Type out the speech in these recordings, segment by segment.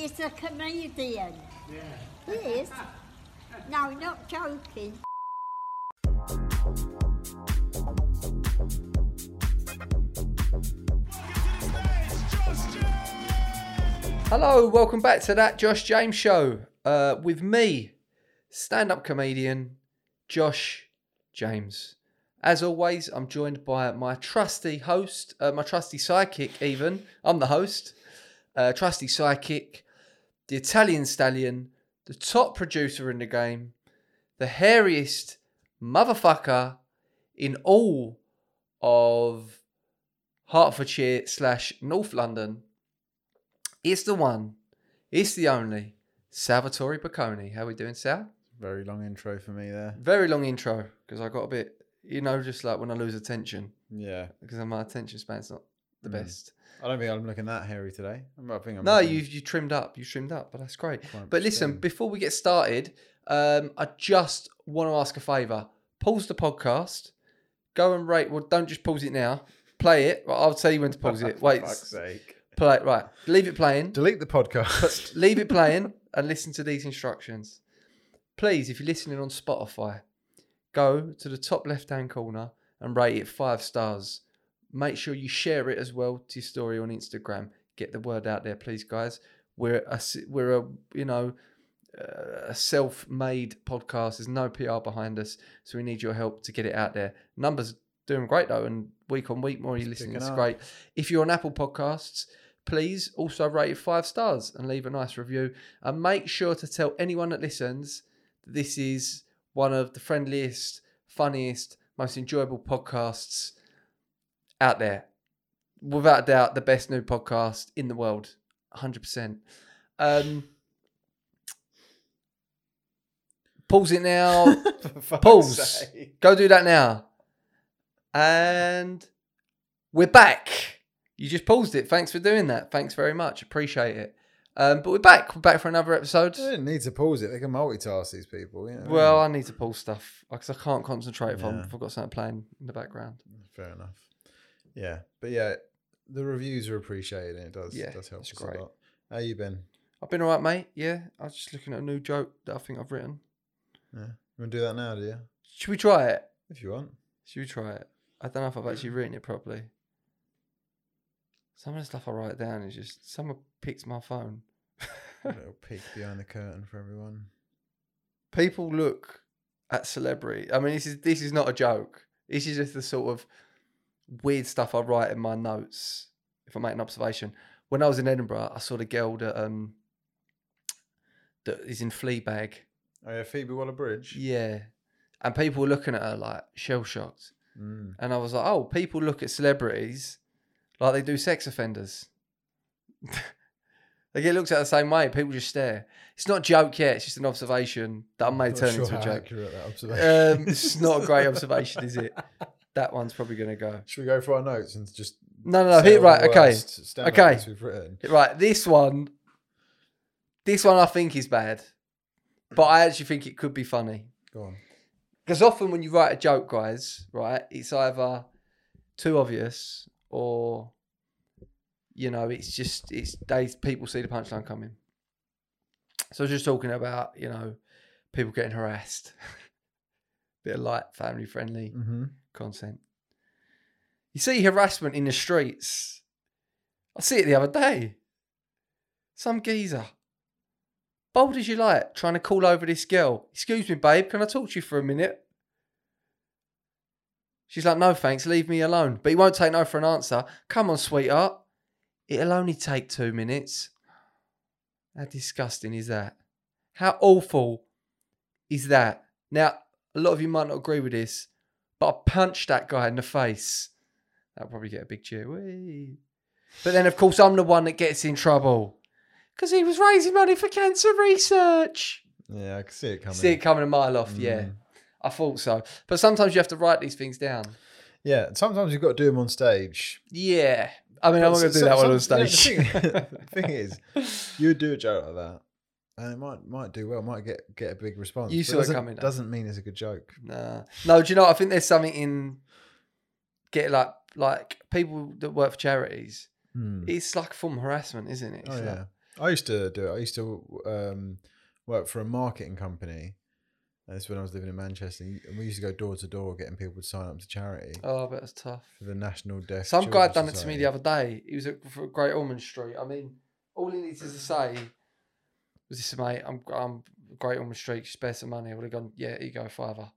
He's a comedian. He is. No, not joking. Hello, welcome back to that Josh James show uh, with me, stand up comedian Josh James. As always, I'm joined by my trusty host, uh, my trusty sidekick, even. I'm the host, uh, trusty sidekick, the Italian stallion, the top producer in the game, the hairiest motherfucker in all of Hertfordshire slash North London. It's the one, it's the only, Salvatore Picone. How we doing, Sal? Very long intro for me there. Very long intro because I got a bit, you know, just like when I lose attention Yeah. because my attention span's not the Mm. best. I don't think I'm looking that hairy today. I'm- I think I'm No, looking you you trimmed up, you trimmed up, but that's great. quite But listen, before we get started, um, I just want to ask a favour. Pause the podcast, go and rate. Well, don't just pause it now. Play it. I'll tell you when to pause it. For Wait, fuck's sake. play it. Right, leave it playing. Delete the podcast. leave it playing and listen to these instructions. Please, if you're listening on Spotify, go to the top left hand corner and rate it five stars. Make sure you share it as well to your story on Instagram. Get the word out there, please, guys. We're a, we're a you know a self-made podcast. There's no PR behind us, so we need your help to get it out there. Numbers doing great though, and week on week more you listening. It's great. If you're on Apple Podcasts, please also rate it five stars and leave a nice review. And make sure to tell anyone that listens that this is one of the friendliest, funniest, most enjoyable podcasts out there. Without a doubt, the best new podcast in the world. 100%. Um, pause it now. Pause. sake. Go do that now. And we're back. You just paused it. Thanks for doing that. Thanks very much. Appreciate it. Um, but we're back. We're back for another episode. They didn't need to pause it. They can multitask these people. You know? Well, I need to pause stuff because I can't concentrate if, I'm, Yeah. if I've got something playing in the background. fair enough. Yeah, but yeah, the reviews are appreciated and it does Yeah, does help us great. a lot. How you been? I've been alright, mate. Yeah, I was just looking at a new joke that I think I've written. Yeah, you want to do that now? Do you? Should we try it? If you want. Should we try it? I don't know if I've actually written it properly. Some of the stuff I write down is just someone picks my phone. A little peek behind the curtain for everyone. people look at celebrity. I mean, this is this is not a joke. This is just the sort of weird stuff I write in my notes. If I make an observation, when I was in Edinburgh, I saw the girl that um that is in Fleabag. Oh yeah, Phoebe Waller Bridge. Yeah, and people were looking at her like shell shocked, Mm. and I was like, oh, people look at celebrities like they do sex offenders. they get looked at the same way. People just stare. It's not a joke yet. It's just an observation that I may turn sure into a joke. accurate that observation. Um, it's not a great observation, is it? That one's probably going to go. Should we go for our notes and just No, no, no. Hit right. Okay, okay. we've written? right. This one, this one, I think is bad, but I actually think it could be funny Go on. because often when you write a joke, guys, right, it's either too obvious or you know, it's just it's they people see the punchline coming. So I was just talking about you know people getting harassed, bit of light, family friendly. Mm-hmm. Content. You see harassment in the streets. I see it the other day. Some geezer, bold as you like, trying to call over this girl. Excuse me, babe, can I talk to you for a minute? She's like, no thanks, leave me alone. But he won't take no for an answer. Come on, sweetheart. It'll only take two minutes. How disgusting is that? How awful is that? Now, a lot of you might not agree with this, but I punched that guy in the face. That'll probably get a big cheer. Whee. But then, of course, I'm the one that gets in trouble because he was raising money for cancer research. Yeah, I can see it coming. See it coming a mile off. Yeah, Mm. I thought so. But sometimes you have to write these things down. Yeah, sometimes you've got to do them on stage. Yeah. I mean, I'm not going to do that one on stage. yeah, the, thing, the thing is, you would do a joke like that, and it might might do well, might get get a big response. You saw it doesn't, coming, though. Doesn't mean it's a good joke. Nah. No, do you know? I think there's something in get like like people that work for charities. Hmm. It's like a form of harassment, isn't it? It's Oh like- yeah, I used to do it. I used to um, work for a marketing company. Is when I was living in Manchester. And we used to go door to door getting people to sign up to charity Oh, but it's tough. for the National Deaf. Some guy Children's done it to me the other day. He was at Great Ormond Street. I mean, all he needed to say was this, a mate. I'm I'm Great Ormond Street. Spare some money. I would have gone. Yeah, here you go, fiver.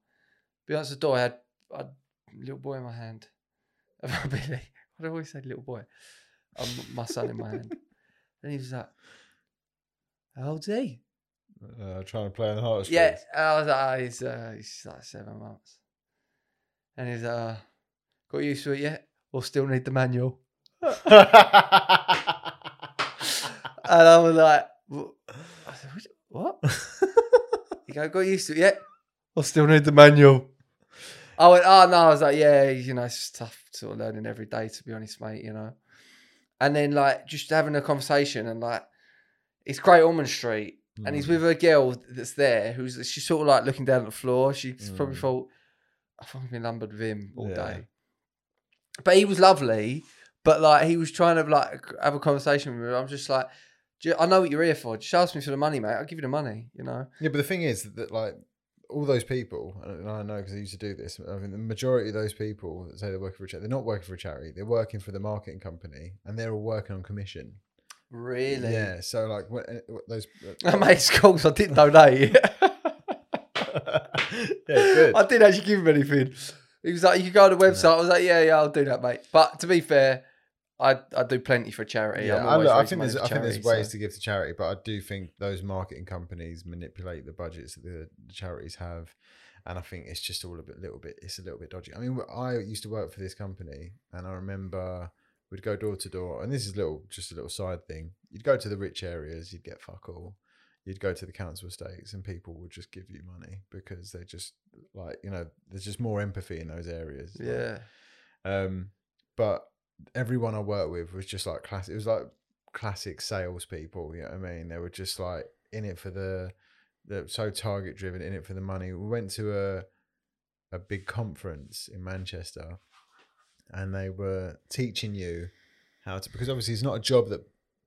But answered the door. I had, a little boy in my hand. Billy. I always say little boy. Um, my son in my hand. And he was like, "How old's he?" Uh, trying to play on the heart Yeah, I was like, oh, he's uh, he's like seven months. And he's uh, got used to it yet? Or still need the manual? And I was like, said, "What?" You go, got used to it yet? I still need the manual. I went, oh no, I was like, yeah, you know, it's just tough sort of learning every day, to be honest, mate, you know. And then like just having a conversation and like it's Great Ormond Street and he's Mm. with a girl that's there who's she's sort of like looking down at the floor. She's probably Mm. thought, I've fucking been lumbered with him all Yeah. day. But he was lovely, but like he was trying to like have a conversation with me. I'm just like, "Ju- I know what you're here for. Just ask me for the money, mate. I'll give you the money, you know. Yeah, but the thing is that like all those people, and I know because I used to do this. I mean, the majority of those people that say they're working for a charity, they're not working for a charity. They're working for the marketing company, and they're all working on commission. Really? Yeah. So like when, uh, what those. I made schools. I didn't donate. yeah, good. I didn't actually give him anything. He was like, "You can go on the website." I was like, "Yeah, yeah, I'll do that, mate." But to be fair, I I do plenty for charity. Yeah, I, look, I think there's for I think there's charity, ways so- to give to charity, but I do think those marketing companies manipulate the budgets that the, the charities have, and I think it's just all a bit, little bit, it's a little bit dodgy. I mean, I used to work for this company, and I remember we'd go door to door, and this is little, just a little side thing. You'd go to the rich areas, you'd get fuck all. You'd go to the council estates, and people would just give you money because they're just like you know, there's just more empathy in those areas. like, Yeah, um, but everyone I worked with was just like classic. It was like classic salespeople. You know what I mean? They were just like in it for the, the so target driven, in it for the money. We went to a a big conference in Manchester, and they were teaching you how to because obviously it's not a job that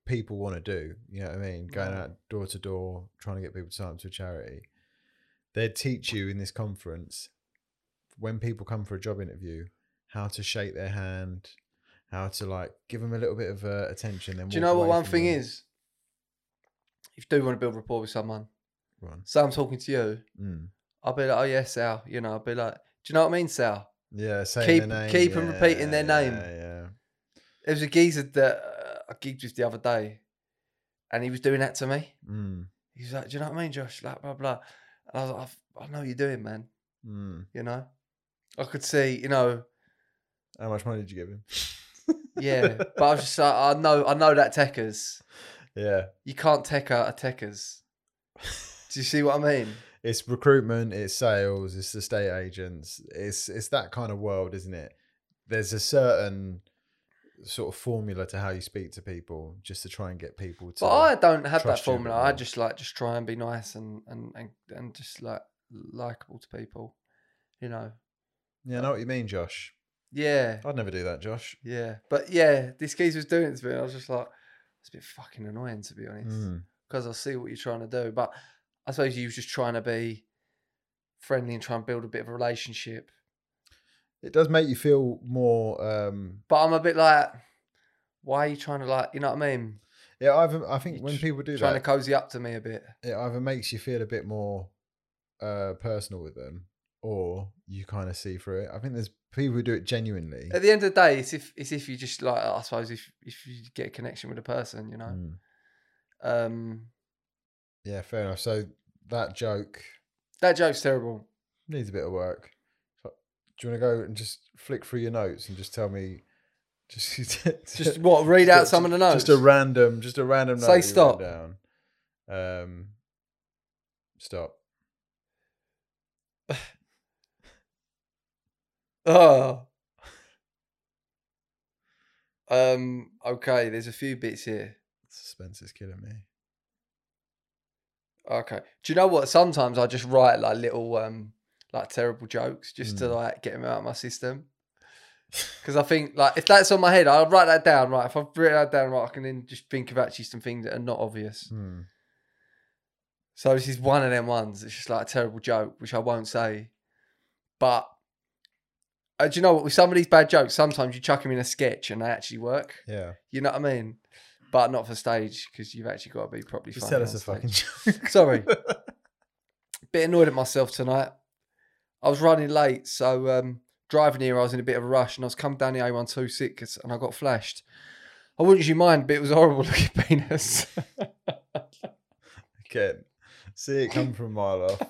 people want to do. You know what I mean? Going out door to door trying to get people to sign up to a charity. They'd teach you in this conference when people come for a job interview how to shake their hand, how to like give them a little bit of uh, attention. Then Do you know what one thing them. is? If you do want to build rapport with someone, on. say I'm talking to you, Mm. I'll be like, "Oh yeah, Sal." You know, I'll be like, "Do you know what I mean, Sal?" Yeah, Keep- name. keep 'em repeating their yeah, name. Yeah, yeah There was a geezer that uh, I gigged with the other day, and he was doing that to me. Mm. He was like, "Do you know what I mean, Josh?" Like blah blah. And I was like, "I've- "I know what you're doing, man." Mm. You know, I could see, you know, How much money did you give him? Yeah. but I was just like, I know, I know that techers. yeah, You can't tech out a techers. Do you see what I mean? it's recruitment, it's sales, it's estate agents, it's it's that kind of world, isn't it? There's a certain sort of formula to how you speak to people, just to try and get people to. But I don't have that trust you a bit formula. I just like just try and be nice and and and, and just like likable to people. You know. yeah, I know what you mean, Josh. Yeah. I'd never do that, Josh. Yeah. But yeah, this geezer was doing it to me. and I was just like, it's a bit fucking annoying to be honest. Because I see what you're trying to do. But I suppose you was just trying to be friendly and try and build a bit of a relationship. It does make you feel more. um But I'm a bit like, why are you trying to like, you know what I mean? Yeah, I've, I think when people do trying that, to cozy up to me a bit. it either makes you feel a bit more uh, personal with them, or you kind of see through it. I think there's people who do it genuinely. At the end of the day, it's if it's if you just like I suppose if if you get a connection with a person, you know. Mm. Um Yeah, fair enough. So that joke that joke's terrible. needs a bit of work. Do you want to go and just flick through your notes and just tell me, just Just what, read just out some of the notes. Just a random, just a random. Say note stop. Down. Um, stop. Oh. Um, okay, there's a few bits here. Suspense is killing me. Okay. Do you know what? Sometimes I just write like little um like terrible jokes just to Mm. like get them out of my system. Because I think like if that's on my head, I'll write that down. Right, if I've written that down, right, I can then just think of actually some things that are not obvious. Hmm. So this is one of them ones. It's just like a terrible joke, which I won't say. But uh, do you know what? With some of these bad jokes, sometimes you chuck them in a sketch and they actually work. Yeah. You know what I mean? But not for stage because you've actually got to be properly. Just funny tell us a fucking joke. Sorry. Bit annoyed at myself tonight. I was running late, so um, driving here, I was in a bit of a rush, and I was coming down the A126, and I got flashed. I wouldn't usually mind, but it was horrible looking penis. Again, see it come from a mile off.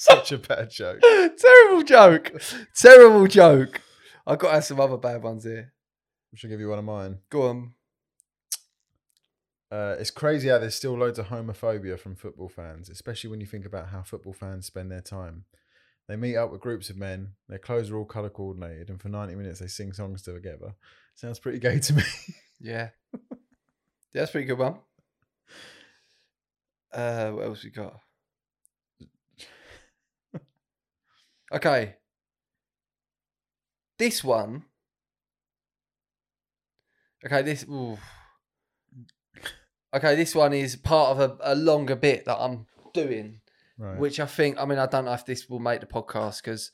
Such a bad joke. Terrible joke. Terrible joke. I've got to have some other bad ones here. I should give you one of mine? Go on. Uh, it's crazy how there's still loads of homophobia from football fans, especially when you think about how football fans spend their time. They meet up with groups of men, their clothes are all colour coordinated, and for 90 minutes they sing songs together. Sounds pretty gay to me. Yeah. yeah that's a pretty good one. Uh, what else we got? Okay. This one. Okay, this. ooh. Okay, this one is part of a, a longer bit that I'm doing, right. which I think. I mean, I don't know if this will make the podcast because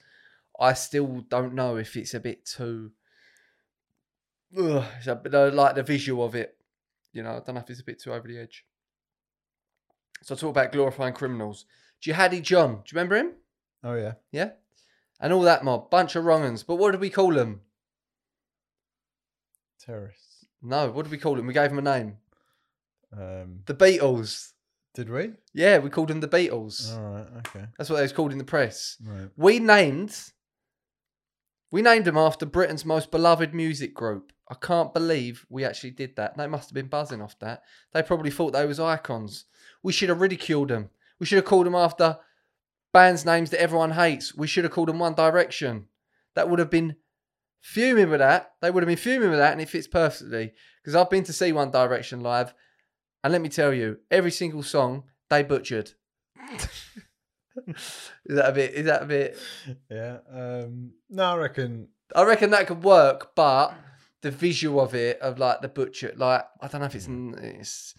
I still don't know if it's a bit too. Ugh, it's a bit, like the visual of it. You know, I don't know if it's a bit too over the edge. So I talk about glorifying criminals. Jihadi John, do you remember him? oh, yeah. Yeah, and all that mob, bunch of wrong'uns. But what did we call them? Terrorists. No, what did we call them? We gave them a name. Um, The Beatles. did we? Yeah, we called them the Beatles. All right. Okay. That's what they was called in the press. Right. We named we named them after Britain's most beloved music group. I can't believe we actually did that. They must have been buzzing off that. They probably thought they was icons. We should have ridiculed them. We should have called them after bands names that everyone hates. We should have called them One Direction. That would have been fuming with that. They would have been fuming with that, and it fits perfectly. Because I've been to see One Direction live, and let me tell you, every single song they butchered. is that a bit? Is that a bit? Yeah. Um, no, I reckon. I reckon that could work, but the visual of it, of like the butcher, like I don't know if it's, it's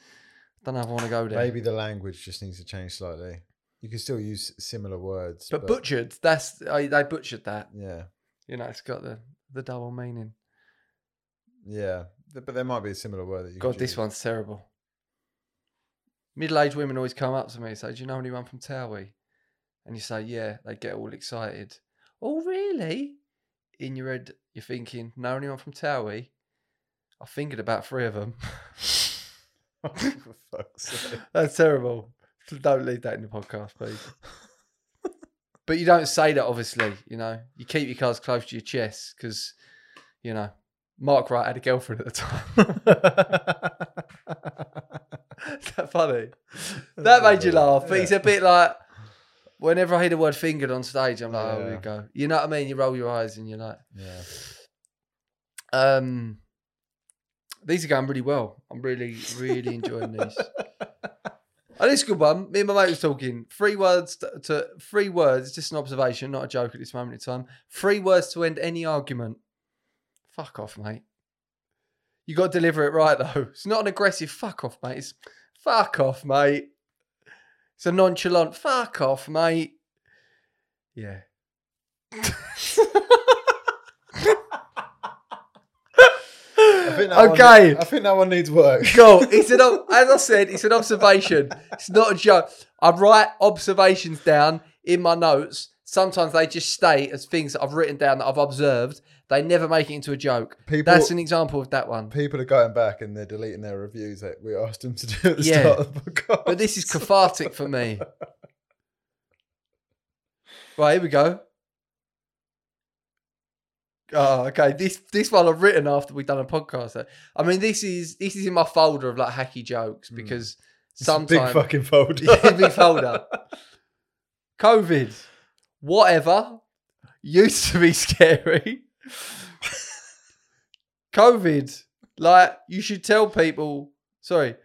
I don't know if I want to go there. Maybe the language just needs to change slightly. You can still use similar words, but, butchered, that's I, they butchered that. yeah, You know, it's got the the double meaning. yeah. But there might be a similar word that you. God, this one's terrible. Middle-aged women always come up to me and say, "Do you know anyone from Towie?" And you say, "Yeah." They get all excited. Oh, really? In your head, you're thinking, "Know anyone from Towie?" I fingered about three of them. Oh, for fuck's sake. That's terrible. Don't leave that in the podcast, please. but you don't say that, obviously. You know, you keep your cards close to your chest because, you know, Mark Wright had a girlfriend at the time. Is that funny? That made you laugh. But he's a bit like, whenever I hear the word fingered on stage, I'm like, oh, here we go. You know what I mean? You roll your eyes and you're like, yeah. um, these are going really well. I'm really, really enjoying these. Oh, this good one. Me and my mate was talking. Three words to, to three words. It's just an observation, not a joke at this moment in time. Three words to end any argument. Fuck off, mate. You got to deliver it right though. It's not an aggressive fuck off, mate. It's fuck off, mate. It's a nonchalant fuck off, mate. Yeah. I think that Okay. One, I think that one needs work. Cool. It's an as I said, it's an observation. It's not a joke. I write observations down in my notes. Sometimes they just stay as things that I've written down that I've observed. They never make it into a joke. People- That's an example of that one. People are going back and they're deleting their reviews that we asked them to do at the Yeah. start of the podcast. But this is cathartic for me. Right, here we go. Oh, okay. This this one I've written after we've done a podcast. I mean, this is this is in my folder of like hacky jokes hmm. because It's a sometimes big fucking folder. Big folder. COVID, whatever, used to be scary. COVID, like you should tell people. Sorry,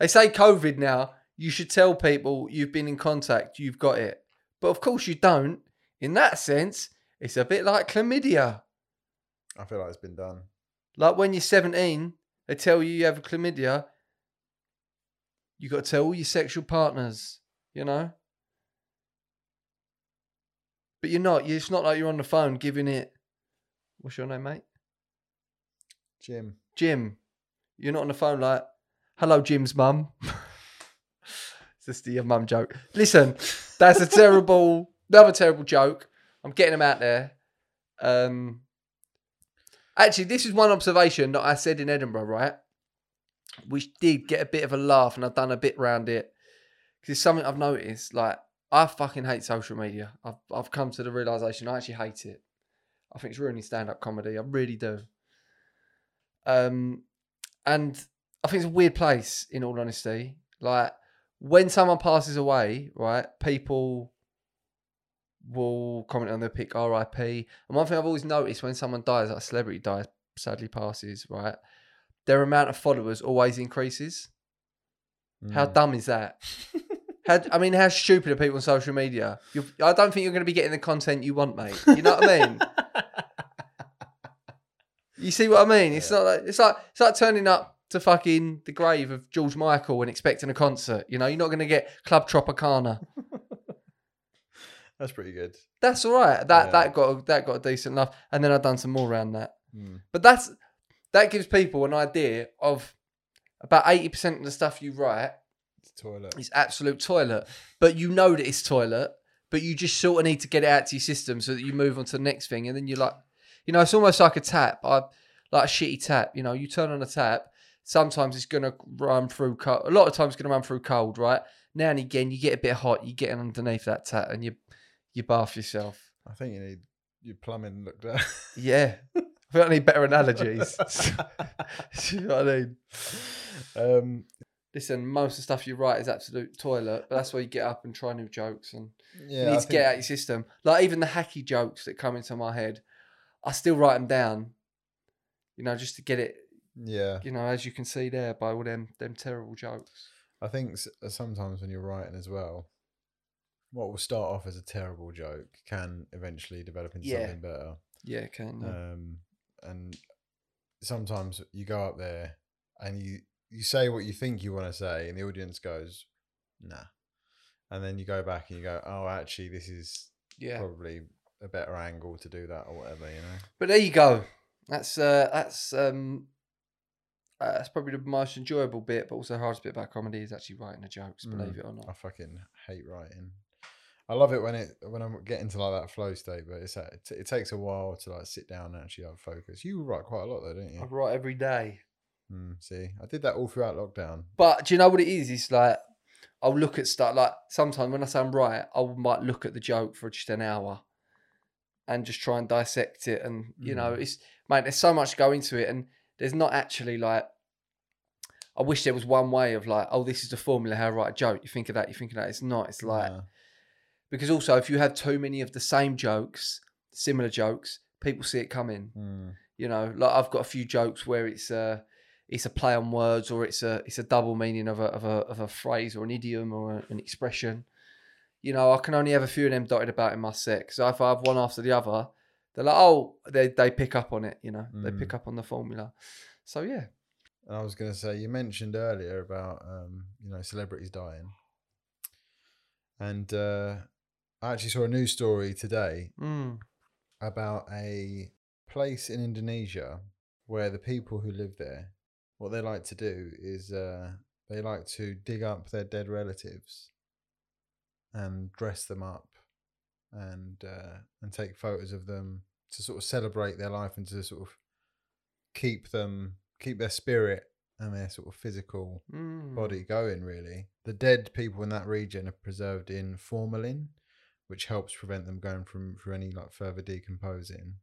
they say COVID now. You should tell people you've been in contact, you've got it. But of course you don't. In that sense, it's a bit like chlamydia. I feel like it's been done. Like when you're 17, they tell you you have chlamydia. You got to tell all your sexual partners, you know. But you're not. It's not like you're on the phone giving it. What's your name, mate? Jim. Jim. You're not on the phone like, "Hello, Jim's mum." it's just the mum joke. Listen, that's a terrible, another terrible joke. I'm getting them out there. Um, actually, this is one observation that I said in Edinburgh, right? Which did get a bit of a laugh, and I've done a bit round it because it's something I've noticed. Like, I fucking hate social media. I've I've come to the realization I actually hate it. I think it's ruining stand-up comedy. I really do. Um, and I think it's a weird place, in all honesty. Like when someone passes away, right? People will comment on their pic RIP. And one thing I've always noticed when someone dies, like a celebrity dies, sadly passes, right? Their amount of followers always increases. How Mm. dumb is that? how, I mean, how stupid are people on social media? You're, I don't think you're going to be getting the content you want, mate. You know what I mean? You see what I mean? It's Yeah. not like it's like it's like turning up to fucking the grave of George Michael and expecting a concert. You know, you're not going to get Club Tropicana. That's pretty good. That's all right. That Yeah. that got a, that got a decent enough, and then I've done some more around that. Mm. But that's that gives people an idea of about eighty percent of the stuff you write It's toilet. is absolute toilet. But you know that it's toilet, but you just sort of need to get it out to your system so that you move on to the next thing, and then you're like, you know, it's almost like a tap. I like a shitty tap. You know, you turn on a tap. Sometimes it's gonna run through cold. A lot of times it's gonna run through cold, right? Now and again, you get a bit hot. You get underneath that tap, and you you bath yourself. I think you need your plumbing looked at. Yeah, I think I need better analogies. you know what I mean? um, Listen, most of the stuff you write is absolute toilet, but that's why you get up and try new jokes and yeah, you I need to think- get out your system. Like even the hacky jokes that come into my head, I still write them down. You know, just to get it. Yeah, You know, as you can see there by all them them terrible jokes. I think sometimes when you're writing as well, what will start off as a terrible joke can eventually develop into Yeah. something better. Yeah, it can. yeah. Um, and sometimes you go up there and you you say what you think you want to say, and the audience goes, "Nah," and then you go back and you go, "Oh, actually, this is yeah. probably a better angle to do that, or whatever." You know. But there you go. That's uh that's um uh, that's probably the most enjoyable bit, but also the hardest bit about comedy is actually writing the jokes. Believe Mm. it or not. I fucking hate writing. I love it when it when I'm getting to like that flow state, but it's uh, it, it takes a while to like sit down and actually have focus. You write quite a lot though, don't you? I write every day. Mm, see, I did that all throughout lockdown. But do you know what it is? It's like I'll look at stuff like sometimes when I say I'm right, I might look at the joke for just an hour and just try and dissect it. And you know, Mm. it's mate, there's so much go into it, and there's not actually like. I wish there was one way of like, oh, this is the formula how to write a joke. You think of that, you think of that. It's not. It's like Nah. Because also if you have too many of the same jokes, similar jokes, people see it coming. Mm, You know, like I've got a few jokes where it's a it's a play on words or it's a it's a double meaning of a of a of a phrase or an idiom or an expression. You know, I can only have a few of them dotted about in my set So if I have one after the other, they're like, oh, they they pick up on it. You know, they Mm. pick up on the formula. So yeah, And I was going to say, you mentioned earlier about um, you know celebrities dying, and uh, I actually saw a news story today mm. about a place in Indonesia where the people who live there, what they like to do is uh, they like to dig up their dead relatives and dress them up and uh, and take photos of them to sort of celebrate their life and to sort of keep them keep their spirit and their sort of physical Mm. body going really the dead people in that region are preserved in formalin which helps prevent them going from through any like further decomposing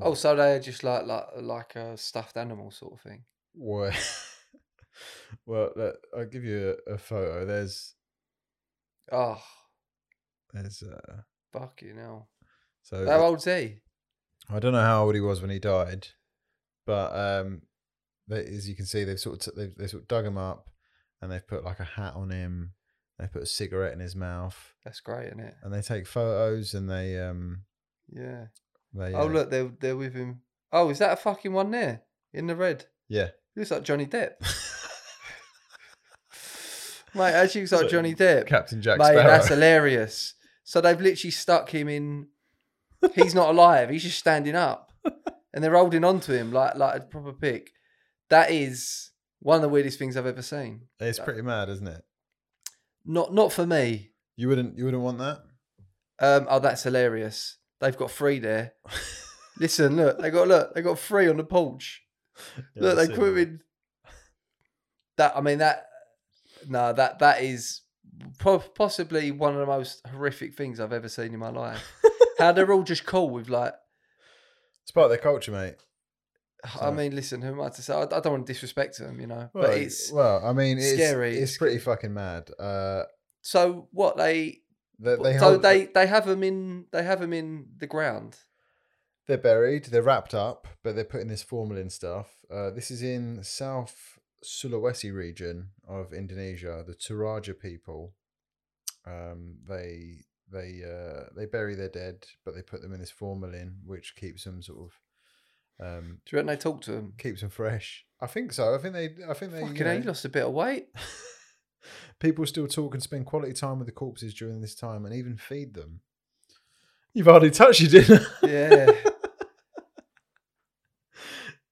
Oh, so they're just like like like a stuffed animal sort of thing. what well look, i'll give you a, a photo there's Oh, there's a uh fucking hell! so How old's he? i don't know how old he was when he died but um they, as you can see they've sort of t- they've, they sort of dug him up and they've put like a hat on him they put a cigarette in his mouth That's great, isn't it? and they take photos and they um Yeah. they Oh uh, look, they're they're with him. Oh, is that a fucking one there in the red? Yeah. He looks like Johnny Depp. Mate, actually looks like Johnny Depp. Captain Jack Mate, Sparrow. that's hilarious. So they've literally stuck him in. He's not alive. He's just standing up, and they're holding on to him like like a proper pig. That is one of the weirdest things I've ever seen. it's pretty mad, isn't it? Not not for me. You wouldn't you wouldn't want that? Um, oh, that's hilarious. They've got three there. Listen, look, they got look, they got three on the porch. Yeah, look, they seen put that. I mean that. No, that that is po- possibly one of the most horrific things I've ever seen in my life. How they're all just cool with like. It's part of their culture, mate. I mean, listen, who am I to say? I, I don't want to disrespect them, you know, Well, but it's well, I mean, it's, scary, It's, pretty fucking mad. Uh, so what they. they, they so hold- they they have them in they have them in the ground. They're buried. They're wrapped up, but they're putting this formalin stuff. Uh, this is in South Sulawesi region of Indonesia. The Toraja people. Um, they they uh, they bury their dead, but they put them in this formalin, which keeps them sort of um, Do you reckon they talk to them? keeps them fresh. I think so. I think they. I think they. Fucking you know, lost a bit of weight. people still talk and spend quality time with the corpses during this time, and even feed them. You've hardly touched your dinner. Yeah.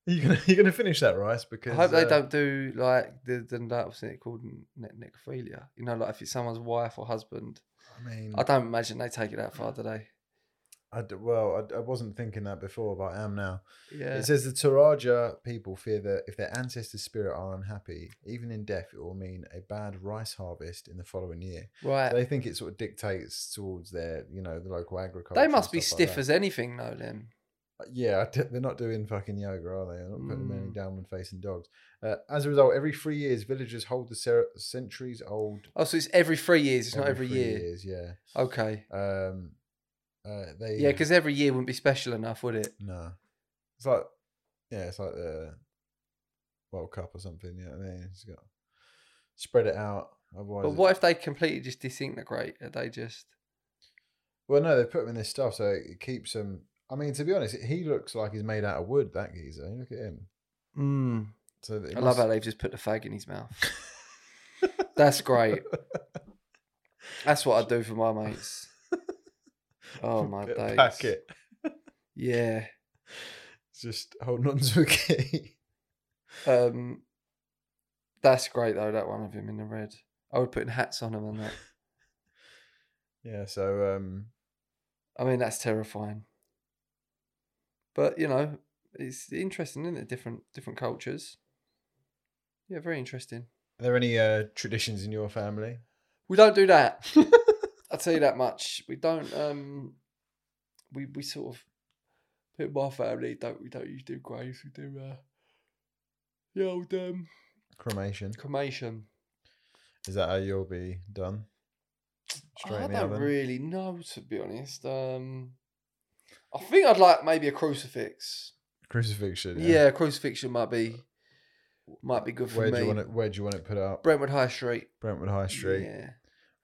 you gonna you gonna finish that rice because I hope they uh, don't do like the the that what's it called ne- necrophilia. You know, like if it's someone's wife or husband. I mean, I don't imagine they take it that far, do they? I d- well, I, I wasn't thinking that before, but I am now. Yeah. It says the Toraja people fear that if their ancestors' spirit are unhappy, even in death, it will mean a bad rice harvest in the following year. right. So they think it sort of dictates towards their, you know, the local agriculture. They must be stuff like stiff as anything, though. Then. Yeah, I d- they're not doing fucking yoga, are they? They're not putting them any Mm. downward facing dogs. Uh, as a result, every three years, villagers hold the cer- centuries old. Oh, so it's every three years. It's not every three year. Years, yeah. Okay. Um, uh, they Yeah, because every year wouldn't be special enough, would it? no, it's like yeah, it's like the World Cup or something. You know what I mean, it's got spread it out. Otherwise, But it- what if they completely just disintegrate? Are they just? well, no, they put him in this stuff so it keeps him. I mean, to be honest, he looks like he's made out of wood. That geezer, look at him. Mm. So it I love how they've just put the fag in his mouth. That's great. That's what I do for my mates. Oh my days. Packet. Yeah. Just holding on to a key. Um, that's great though. That one of him in the red. I would put hats on him and that. Yeah, so um, I mean, that's terrifying. But you know, it's interesting, isn't it? Different different cultures. Yeah, very interesting. are there any uh, traditions in your family? We don't do that. Tell you that much. We don't. Um, we we sort of. In my family, don't we don't usually do graves. We do uh, the old um, Cremation. cremation. Is that how you'll be done? Straight I don't really know, to be honest. Um, I think I'd like maybe a crucifix. Crucifixion. Yeah, crucifixion might be might be good for Where me. do you want it? Where do you want it put up? Brentwood High Street. Brentwood High Street. Yeah.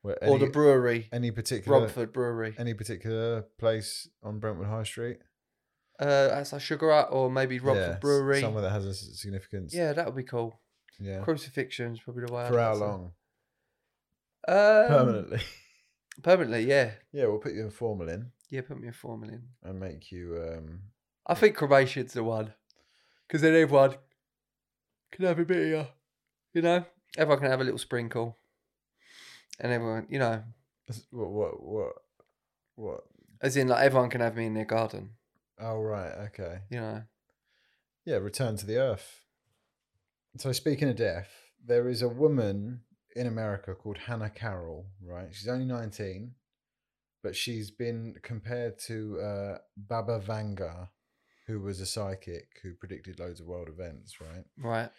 Where, or the brewery. any particular Romford Brewery. any particular place on Brentwood High Street? Uh, that's like Sugar Hut or maybe Romford yeah, Brewery. somewhere that has a significance. Yeah, that would be cool. yeah. Crucifixion's probably the way. I'd For how like to- long? Um, Permanently. Permanently, yeah. yeah, we'll put you in formalin Yeah, put me in formalin. and make you. um I think cremation's the one. Because then everyone can have a bit of, you know, everyone can have a little sprinkle. And everyone, you know, What? What? What? What? as in like everyone can have me in their garden, Oh right. Okay. you know. Yeah. Return to the earth. So speaking of death, there is a woman in America called Hannah Carroll. Right. She's only nineteen, but she's been compared to uh, Baba Vanga, who was a psychic who predicted loads of world events. Right. Right.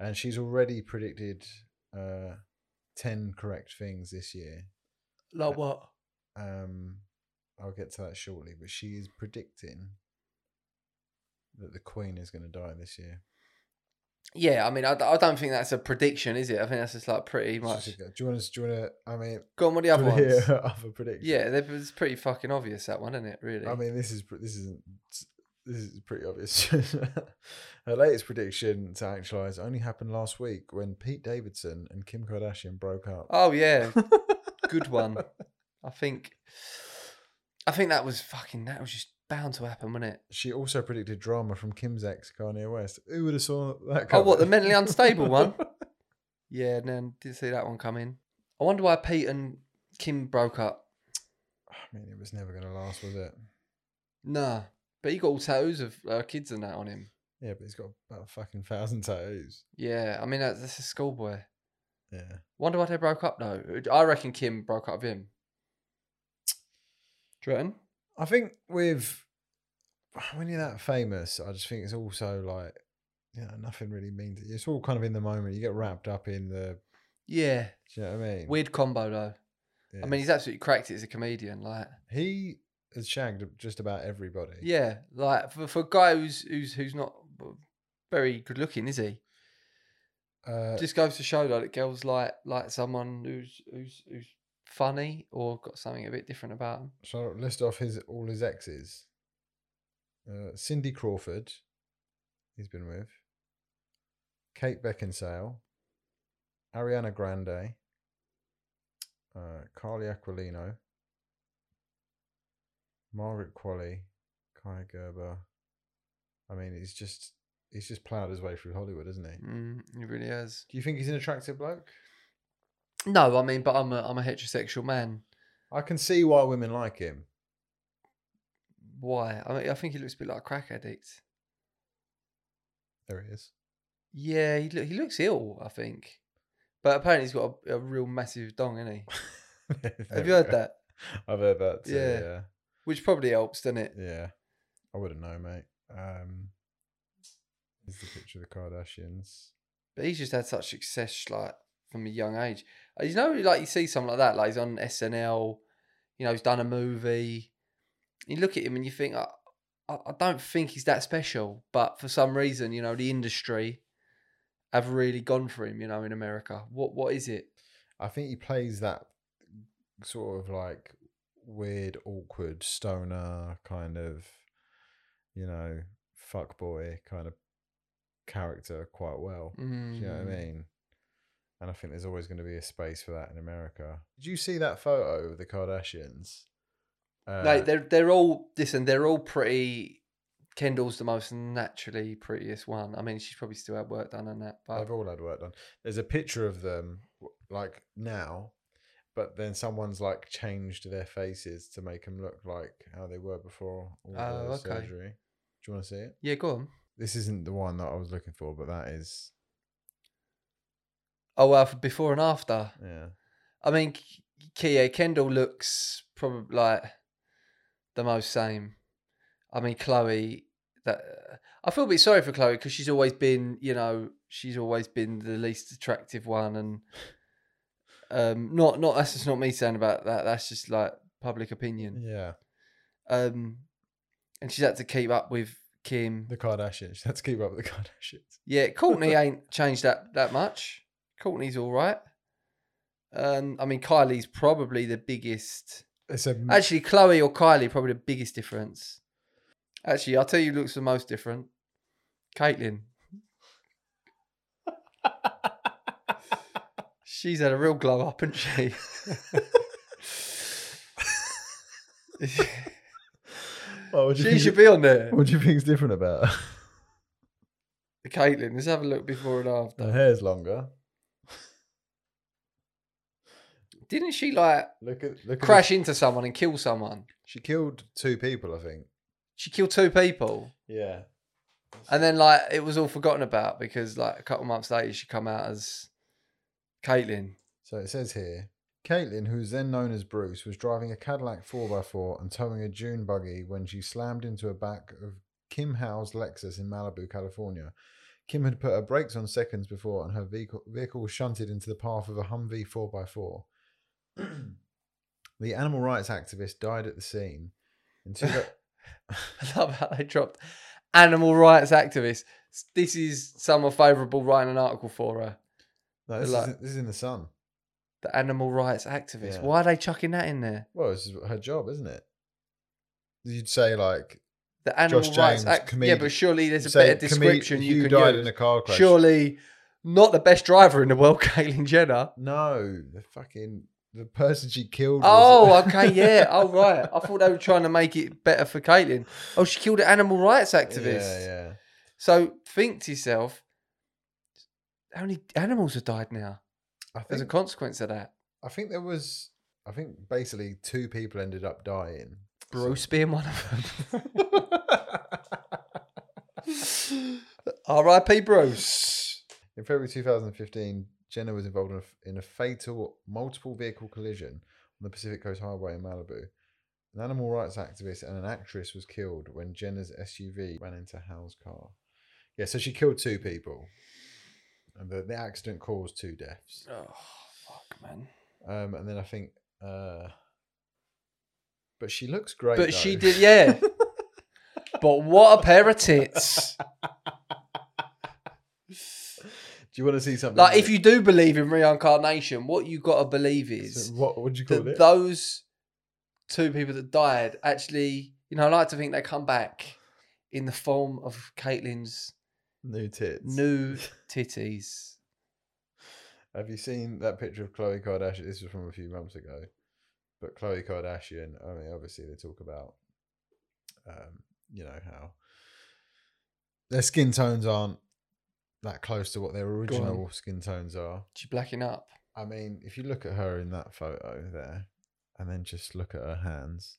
and she's already predicted uh, 10 correct things this year. Like what? Um, I'll get to that shortly, but she is predicting that the Queen is going to die this year. Yeah, I mean, I don't think that's a prediction, is it? I think that's just like pretty much. Do you want to? Do you want to? I mean, Go on, what the do other ones? other predictions? Yeah, it's pretty fucking obvious that one, isn't it? Really. I mean, this is this isn't this is pretty obvious. Her latest prediction to actualize only happened last week when Pete Davidson and Kim Kardashian broke up. Oh yeah, good one. I think. I think that was fucking. That was just bound to happen, wasn't it? She also predicted drama from Kim's ex, Kanye West. Who would have saw that? Oh, what the mentally unstable one? Yeah, no, didn't see that one coming. I wonder why Pete and Kim broke up. I mean, it was never going to last, was it? Nah, but he got all tattoos of uh, kids and that on him. Yeah, but he's got about a fucking thousand tattoos. Yeah, I mean that's, that's a schoolboy. Yeah. Wonder why they broke up though. I reckon Kim broke up with him. Do you reckon? I think with when you're that famous, I just think it's also like, you know, nothing really means it's all kind of in the moment. You get wrapped up in the, Yeah, do you know what I mean? weird combo though. I mean, he's absolutely cracked it as a comedian. Like, he has shagged just about everybody. yeah, like for, for a guy who's who's who's not very good looking, is he? Uh, Just goes to show like that girls like like someone who's who's who's funny or got something a bit different about them. So I list off his all his exes? Uh, Cindy Crawford, he's been with. Kate Beckinsale, Ariana Grande, uh, Carly Aquilino, Margaret Qualley, Kai Gerber. I mean, he's just he's just ploughed his way through Hollywood, isn't he? Mm, he really has. Do you think he's an attractive bloke? No, I mean, but I'm a I'm a heterosexual man. I can see why women like him. Why? I mean, I think he looks a bit like a crack addict. There he is. Yeah, he look, he looks ill. I think, but apparently he's got a, a real massive dong, isn't he? Have you heard go. that? I've heard that too. Yeah. Yeah. Which probably helps, doesn't it? Yeah. I wouldn't know, mate. Um, here's the picture of the Kardashians. But he's just had such success, like from a young age. Uh, You know, like you see something like that, like he's on SNL. You know, he's done a movie. You look at him and you think, I, I I don't think he's that special, but for some reason, you know, the industry have really gone for him. You know, in America, what what is it? I think he plays that sort of like weird, awkward stoner kind of, you know, fuck boy kind of character quite well. Do you know what I Mm. mean? And I think there's always going to be a space for that in America. Did you see that photo of the Kardashians? Uh, Like they're they're all listen, they're all pretty. Kendall's the most naturally prettiest one. I mean, she's probably still had work done on that, but They've all had work done. There's a picture of them like now, but then someone's like changed their faces to make them look like how they were before all the Oh, okay. surgery. Do you want to see it? yeah, go on. This isn't the one that I was looking for, but that is Oh well, for before and after. yeah. I mean, K- Kia Kendall looks probably like the most same. I mean, Khloé. That I feel a bit sorry for Khloé because she's always been, you know, she's always been the least attractive one, and um, not not that's just not me saying about that. That's just like public opinion. Yeah. Um, and she's had to keep up with Kim. The Kardashians. Let's keep up with the Kardashians. Yeah, Kourtney ain't changed that that much. Kourtney's all right. Um, I mean, Kylie's probably the biggest. It's a Actually, Khloé or Kylie probably the biggest difference. Actually, I'll tell you, looks the most different. Caitlyn. She's had a real glow up, hasn't she? Well, what do you she think- should be on there. What do you think's different about her? Caitlyn, let's have a look before and after. Her hair's longer. Didn't she like Look at look at crash into someone and kill someone? She killed two people, I think. She killed two people. Yeah. And then like it was all forgotten about because like a couple months later she come out as Caitlyn. So it says here, Caitlyn, who was then known as Bruce, was driving a Cadillac 4x4 and towing a dune buggy when she slammed into a back of Kim Howe's Lexus in Malibu, California. Kim had put her brakes on seconds before and her vehicle, vehicle was shunted into the path of a Humvee 4x4. the animal rights activist died at the scene. In two, I love how they dropped animal rights activist. This is someone favourable writing an article for her. No, this, like- is, this is in the sun. The animal rights activist. Yeah. Why are they chucking that in there? Well, this is her job, isn't it? You'd say like the animal Josh rights James, act. Yeah, but surely there's a Say better description you can died use. in a car crash. Surely not the best driver in the world, Caitlyn Jenner. No, the fucking the person she killed. Oh, okay, yeah. Oh, right. I thought they were trying to make it better for Caitlyn. Oh, she killed an animal rights activist. Yeah, yeah. So think to yourself, how many animals have died now I as a consequence of that? I think there was. I think basically two people ended up dying. Bruce being one of them. R.I.P. Bruce. In February 2015, Jenner was involved in a, in a fatal multiple vehicle collision on the Pacific Coast Highway in Malibu. An animal rights activist and an actress was killed when Jenner's SUV ran into Hal's car. Yeah, so she killed two people. And the, the accident caused two deaths. Oh, fuck, man. Um, and then I think. Uh, but she looks great. But she did, yeah. but what a pair of tits. Do you want to see something? Like, if that- you do believe in reincarnation, what you got to believe is So what would you call that it? those two people that died actually, you know, I like to think they come back in the form of Caitlyn's New tits. new titties. Have you seen that picture of Khloé Kardashian? This was from a few months ago. But Khloé Kardashian, I mean, obviously they talk about, um, you know, how their skin tones aren't that close to what their original skin tones are. She blacking up. I mean, if you look at her in that photo there, and then just look at her hands,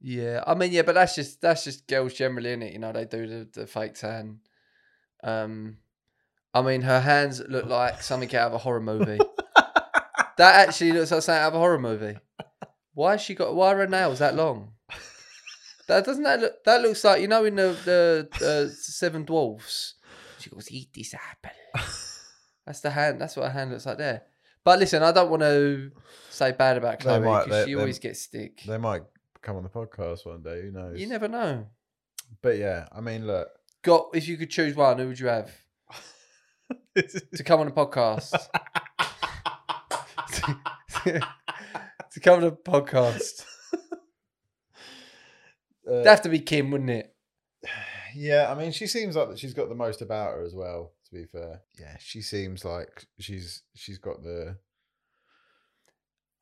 Yeah, I mean, yeah, but that's just that's just girls generally in it. You know, they do the, the fake tan. Um, I mean, her hands look like something out of a horror movie. that actually looks like something out of a horror movie. Why has she got? Why are her nails that long? That doesn't that look? That looks like you know in the the, the Seven Dwarfs. She goes, "Eat this apple." That's the hand. That's what her hand looks like there. But listen, I don't want to say bad about Khloé because she they- always gets stick. they might come on the podcast one day. Who knows? You never know. But yeah, I mean, look. Got if you could choose one, who would you have to come on a podcast? to come on a podcast. Uh, It'd have to be Kim, wouldn't it? Yeah, I mean, she seems like that she's got the most about her as well. To be fair, yeah, she seems like she's she's got the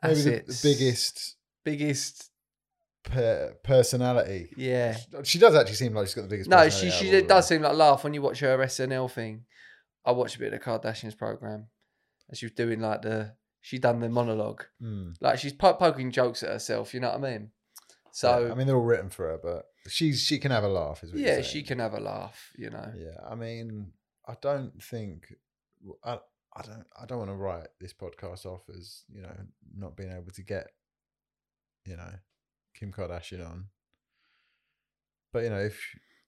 maybe the biggest biggest. Per- personality. Yeah. She does actually seem like she's got the biggest. No, she she does seem like laugh when you watch her SNL thing. I watched a bit of the Kardashians program, and she was doing like the she done the monologue. Mm. Like she's po- poking jokes at herself. You know what I mean? So Yeah, I mean, they're all written for her, but she's she can have a laugh. Is yeah, she can have a laugh. You know. Yeah, I mean, I don't think I, I don't I don't want to write this podcast off as you know not being able to get you know Kim Kardashian on, but you know if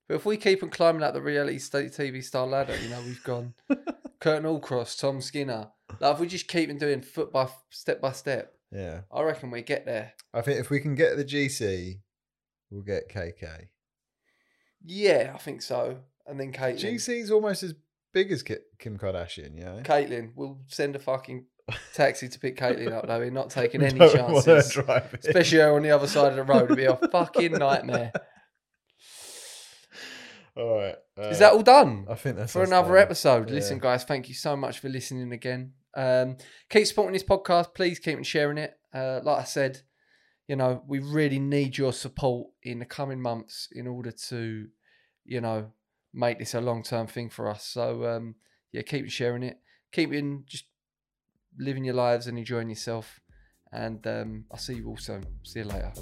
But if we keep on climbing up the reality state TV star ladder, you know, we've gone Curtin Allcross, Tom Skinner. Like if we just keep on doing foot by step by step, yeah, I reckon we get there. I think if we can get the GC, we'll get KK. Yeah, I think so. And then Caitlyn. GC's almost as big as Kim Kardashian, yeah. Caitlyn, we'll send a fucking taxi to pick Caitlyn up though. We're not taking any don't chances. Especially her on the other side of the road. It'd be a fucking nightmare. all right, Is uh, that all done? I think that's for another episode. Yeah. Listen, guys, thank you so much for listening again. Um, keep supporting this podcast. Please keep sharing it. Uh, like I said, you know, we really need your support in the coming months in order to, you know, make this a long term thing for us. So, um, yeah, keep sharing it. Keep in just living your lives and enjoying yourself. And um, I'll see you all soon. See you later.